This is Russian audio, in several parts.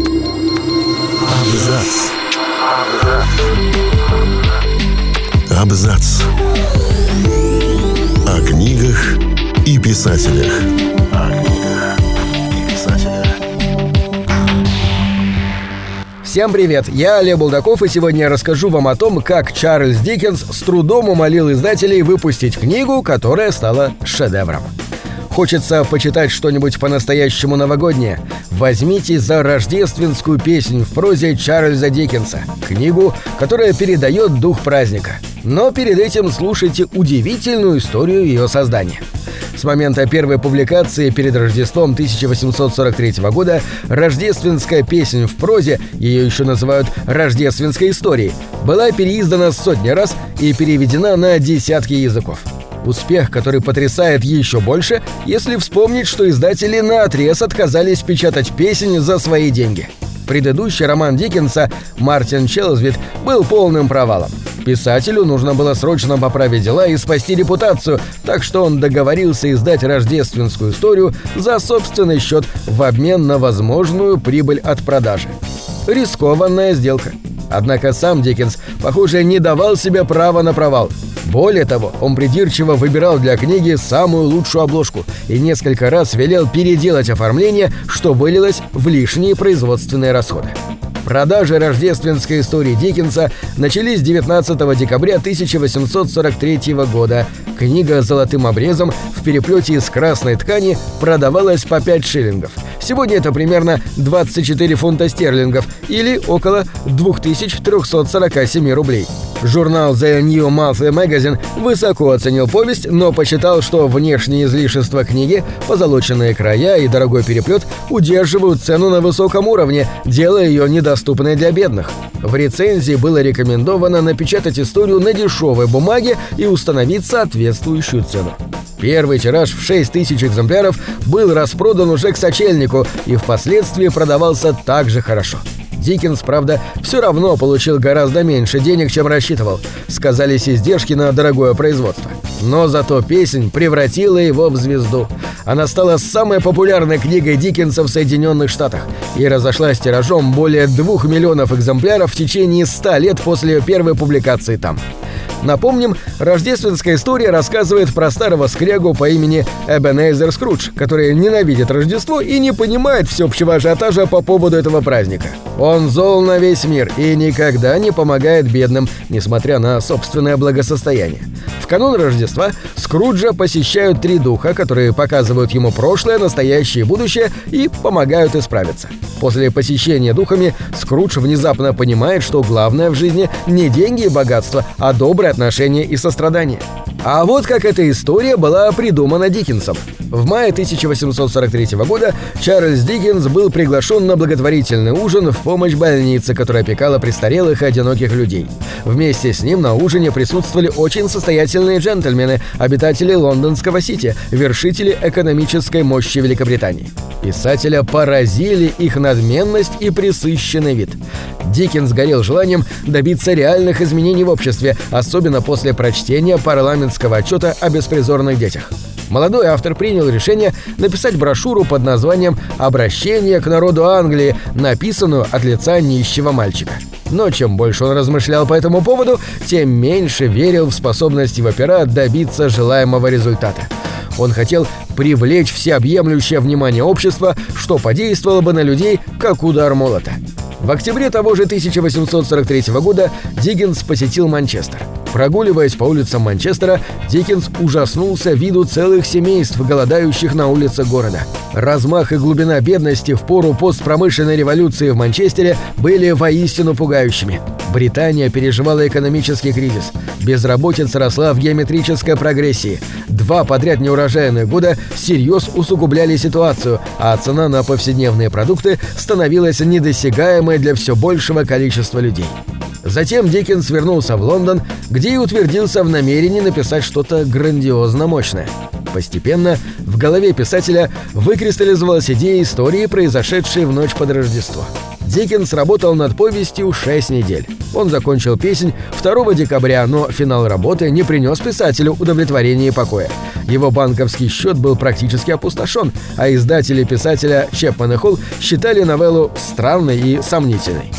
Абзац. Абзац. О книгах и писателях. Всем привет, я Олег Булдаков и сегодня я расскажу вам о том, как Чарльз Диккенс с трудом умолил издателей выпустить книгу, которая стала шедевром. Хочется почитать что-нибудь по-настоящему новогоднее? Возьмите за рождественскую песнь в прозе Чарльза Диккенса, книгу, которая передает дух праздника. Но перед этим слушайте удивительную историю ее создания. С момента первой публикации перед Рождеством 1843 года рождественская песнь в прозе, ее еще называют рождественской историей, была переиздана сотни раз и переведена на десятки языков. Успех, который потрясает еще больше, если вспомнить, что издатели наотрез отказались печатать песни за свои деньги. Предыдущий роман Диккенса «Мартин Челзвит» был полным провалом. Писателю нужно было срочно поправить дела и спасти репутацию, так что он договорился издать рождественскую историю за собственный счет в обмен на возможную прибыль от продажи. Рискованная сделка. Однако сам Диккенс, похоже, не давал себе права на провал. Более того, он придирчиво выбирал для книги самую лучшую обложку и несколько раз велел переделать оформление, что вылилось в лишние производственные расходы. Продажи рождественской истории Диккенса начались 19 декабря 1843 года. Книга с золотым обрезом в переплете из красной ткани продавалась по 5 шиллингов. Сегодня это примерно 24 фунта стерлингов или около 2347 рублей. Журнал The New Monthly Magazine высоко оценил повесть, но посчитал, что внешние излишества книги, позолоченные края и дорогой переплет удерживают цену на высоком уровне, делая ее недоступной для бедных. В рецензии было рекомендовано напечатать историю на дешевой бумаге и установить соответствующую цену. Первый тираж в 6 тысяч экземпляров был распродан уже к сочельнику и впоследствии продавался так же хорошо. Диккенс, правда, все равно получил гораздо меньше денег, чем рассчитывал. Сказались издержки на дорогое производство. Но зато песнь превратила его в звезду. Она стала самой популярной книгой Диккенса в Соединенных Штатах и разошлась тиражом более двух миллионов экземпляров в течение ста лет после первой публикации там. Напомним, рождественская история рассказывает про старого скрягу по имени Эбенейзер Скрудж, который ненавидит Рождество и не понимает всеобщего ажиотажа по поводу этого праздника. Он зол на весь мир и никогда не помогает бедным, несмотря на собственное благосостояние. В канун Рождества Скруджа посещают три духа, которые показывают ему прошлое, настоящее и будущее и помогают исправиться. После посещения духами Скрудж внезапно понимает, что главное в жизни не деньги и богатство, а доброе отношение и сострадание. А вот как эта история была придумана Диккенсом. В мае 1843 года Чарльз Диккенс был приглашен на благотворительный ужин в помощь больнице, которая опекала престарелых и одиноких людей. Вместе с ним на ужине присутствовали очень состоятельные джентльмены, обитатели лондонского Сити, вершители экономической мощи Великобритании. Писателя поразили их надменность и присыщенный вид. Диккенс горел желанием добиться реальных изменений в обществе, особенно после прочтения парламентского отчета о беспризорных детях. Молодой автор принял решение написать брошюру под названием «Обращение к народу Англии», написанную от лица нищего мальчика. Но чем больше он размышлял по этому поводу, тем меньше верил в способность его пера добиться желаемого результата. Он хотел привлечь всеобъемлющее внимание общества, что подействовало бы на людей как удар молота. В октябре того же 1843 года Диггинс посетил Манчестер. Прогуливаясь по улицам Манчестера, Диккенс ужаснулся виду целых семейств, голодающих на улицах города. Размах и глубина бедности в пору постпромышленной революции в Манчестере были воистину пугающими. Британия переживала экономический кризис. Безработица росла в геометрической прогрессии. Два подряд неурожайных года всерьез усугубляли ситуацию, а цена на повседневные продукты становилась недосягаемой для все большего количества людей. Затем Диккенс вернулся в Лондон, где и утвердился в намерении написать что-то грандиозно мощное. Постепенно в голове писателя выкристаллизовалась идея истории, произошедшей в ночь под Рождество. Диккенс работал над повестью 6 недель. Он закончил песнь 2 декабря, но финал работы не принес писателю удовлетворения и покоя. Его банковский счет был практически опустошен, а издатели писателя Чепман и Холл считали новеллу странной и сомнительной.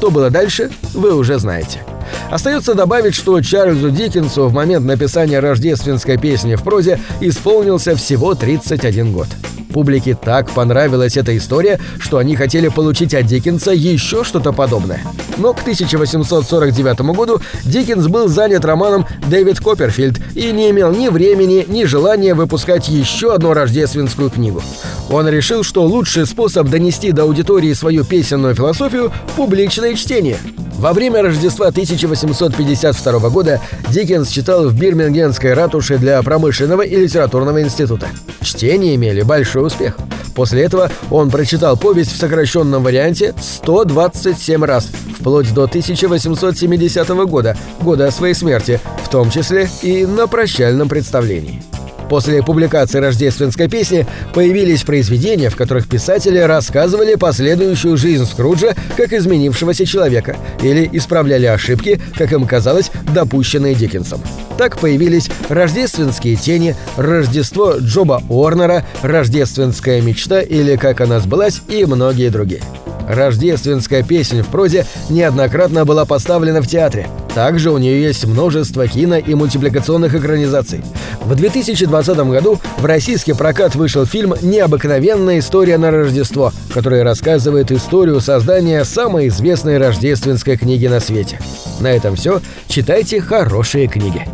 Что было дальше, вы уже знаете. Остается добавить, что Чарльзу Диккенсу в момент написания рождественской песни в прозе исполнился всего 31 год. Публике так понравилась эта история, что они хотели получить от Диккенса еще что-то подобное. Но к 1849 году Диккенс был занят романом «Дэвид Копперфильд» и не имел ни времени, ни желания выпускать еще одну рождественскую книгу. Он решил, что лучший способ донести до аудитории свою песенную философию – публичное чтение – во время Рождества 1852 года Диккенс читал в Бирмингемской ратуше для промышленного и литературного института. Чтения имели большой успех. После этого он прочитал повесть в сокращенном варианте 127 раз, вплоть до 1870 года, года своей смерти, в том числе и на прощальном представлении. После публикации рождественской песни появились произведения, в которых писатели рассказывали последующую жизнь Скруджа как изменившегося человека или исправляли ошибки, как им казалось, допущенные Диккенсом. Так появились «Рождественские тени», «Рождество Джоба Уорнера», «Рождественская мечта» или «Как она сбылась» и многие другие. Рождественская песня в прозе неоднократно была поставлена в театре. Также у нее есть множество кино и мультипликационных экранизаций. В 2020 году в российский прокат вышел фильм «Необыкновенная история на Рождество», который рассказывает историю создания самой известной рождественской книги на свете. На этом все. Читайте хорошие книги.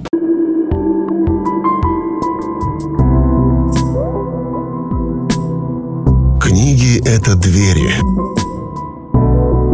Книги — это двери,